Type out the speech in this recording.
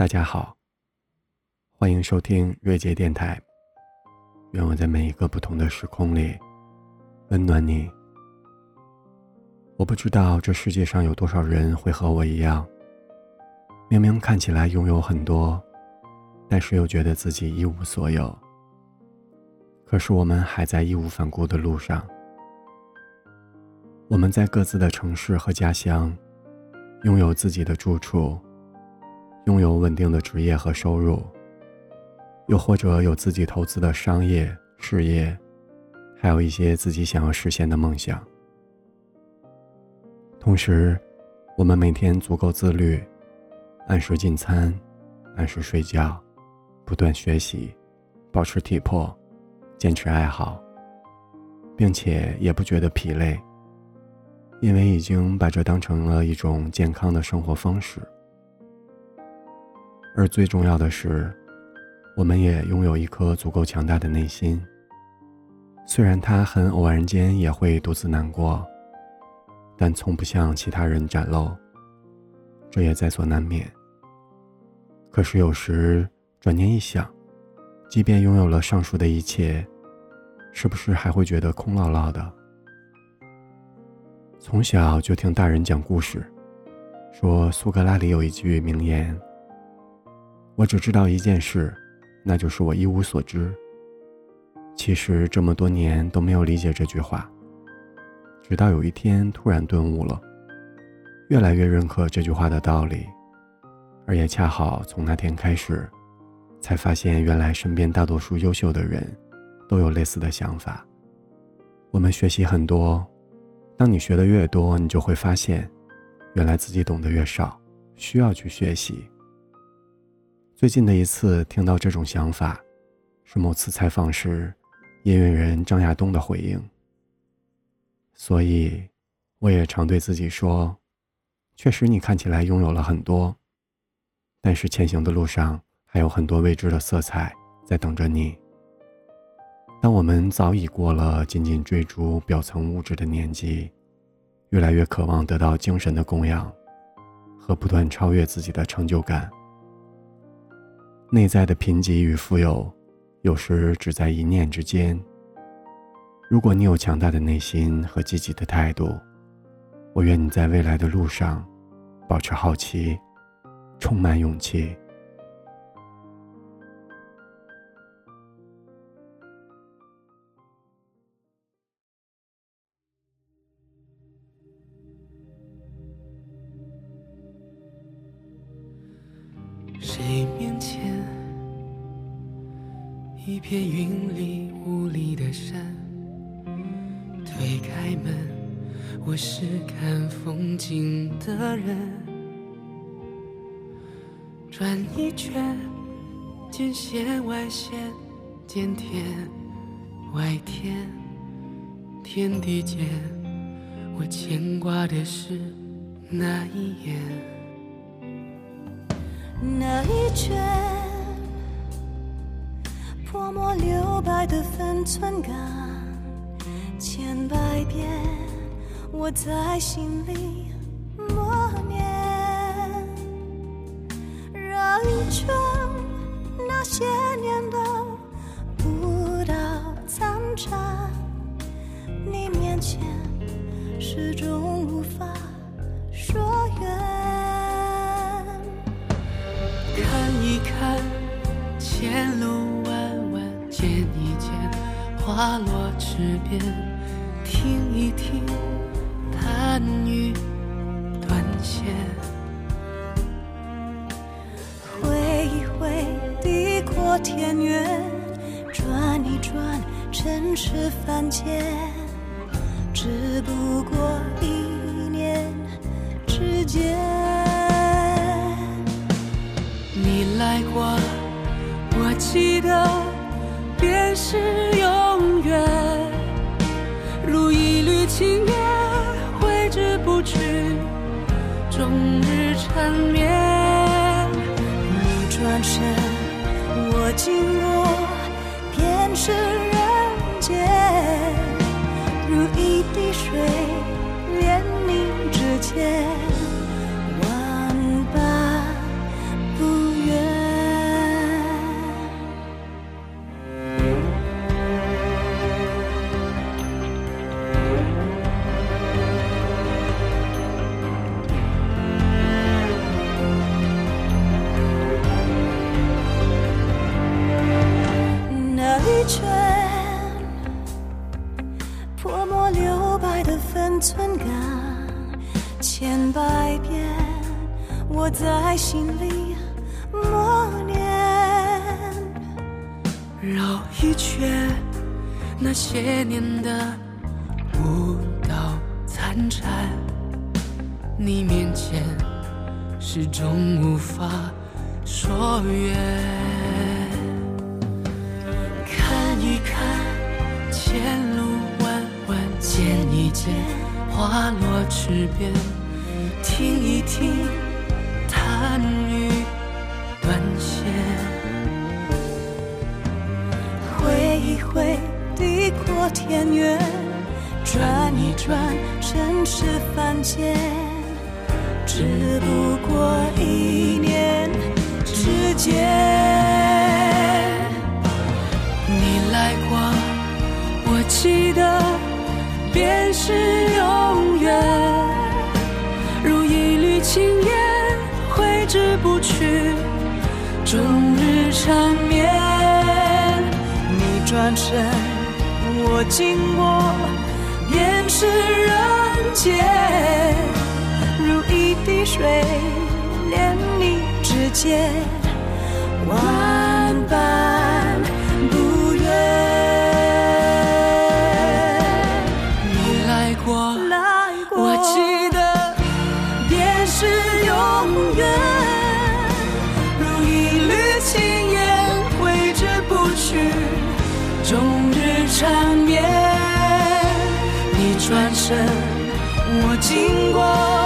大家好，欢迎收听瑞杰电台。愿我在每一个不同的时空里温暖你。我不知道这世界上有多少人会和我一样，明明看起来拥有很多，但是又觉得自己一无所有。可是我们还在义无反顾的路上。我们在各自的城市和家乡，拥有自己的住处。拥有稳定的职业和收入，又或者有自己投资的商业事业，还有一些自己想要实现的梦想。同时，我们每天足够自律，按时进餐，按时睡觉，不断学习，保持体魄，坚持爱好，并且也不觉得疲累，因为已经把这当成了一种健康的生活方式。而最重要的是，我们也拥有一颗足够强大的内心。虽然他很偶然间也会独自难过，但从不向其他人展露，这也在所难免。可是有时转念一想，即便拥有了上述的一切，是不是还会觉得空落落的？从小就听大人讲故事，说苏格拉底有一句名言。我只知道一件事，那就是我一无所知。其实这么多年都没有理解这句话，直到有一天突然顿悟了，越来越认可这句话的道理，而也恰好从那天开始，才发现原来身边大多数优秀的人，都有类似的想法。我们学习很多，当你学的越多，你就会发现，原来自己懂得越少，需要去学习。最近的一次听到这种想法，是某次采访时，音乐人张亚东的回应。所以，我也常对自己说：，确实你看起来拥有了很多，但是前行的路上还有很多未知的色彩在等着你。当我们早已过了仅仅追逐表层物质的年纪，越来越渴望得到精神的供养，和不断超越自己的成就感。内在的贫瘠与富有，有时只在一念之间。如果你有强大的内心和积极的态度，我愿你在未来的路上，保持好奇，充满勇气。谁面？一片云里雾里的山，推开门，我是看风景的人。转一圈，见线外线，见天外天，天地间，我牵挂的是那一眼，那一圈。泼墨留白的分寸感，千百遍我在心里默念，绕一圈那些年都不到残渣，你面前始终花落池边，听一听，弹雨断弦，挥一挥，地阔天远，转一转，尘世凡间，只不过一念之间。你来过，我记得。便是之不去，终日缠绵。你转身，我经过，便是人间，如一滴水，寸感，千百遍我在心里默念。绕一圈，那些年的舞蹈残蝉，你面前始终无法说远。看一看前路弯弯，见一见花落池边，听一听弹雨断弦。挥一挥地阔天远，转一转尘世凡间，只不过一念之间。你来过，我记得去，终日缠绵。你转身，我经过，便是人间，如一滴水，连你指尖，转身，我经过。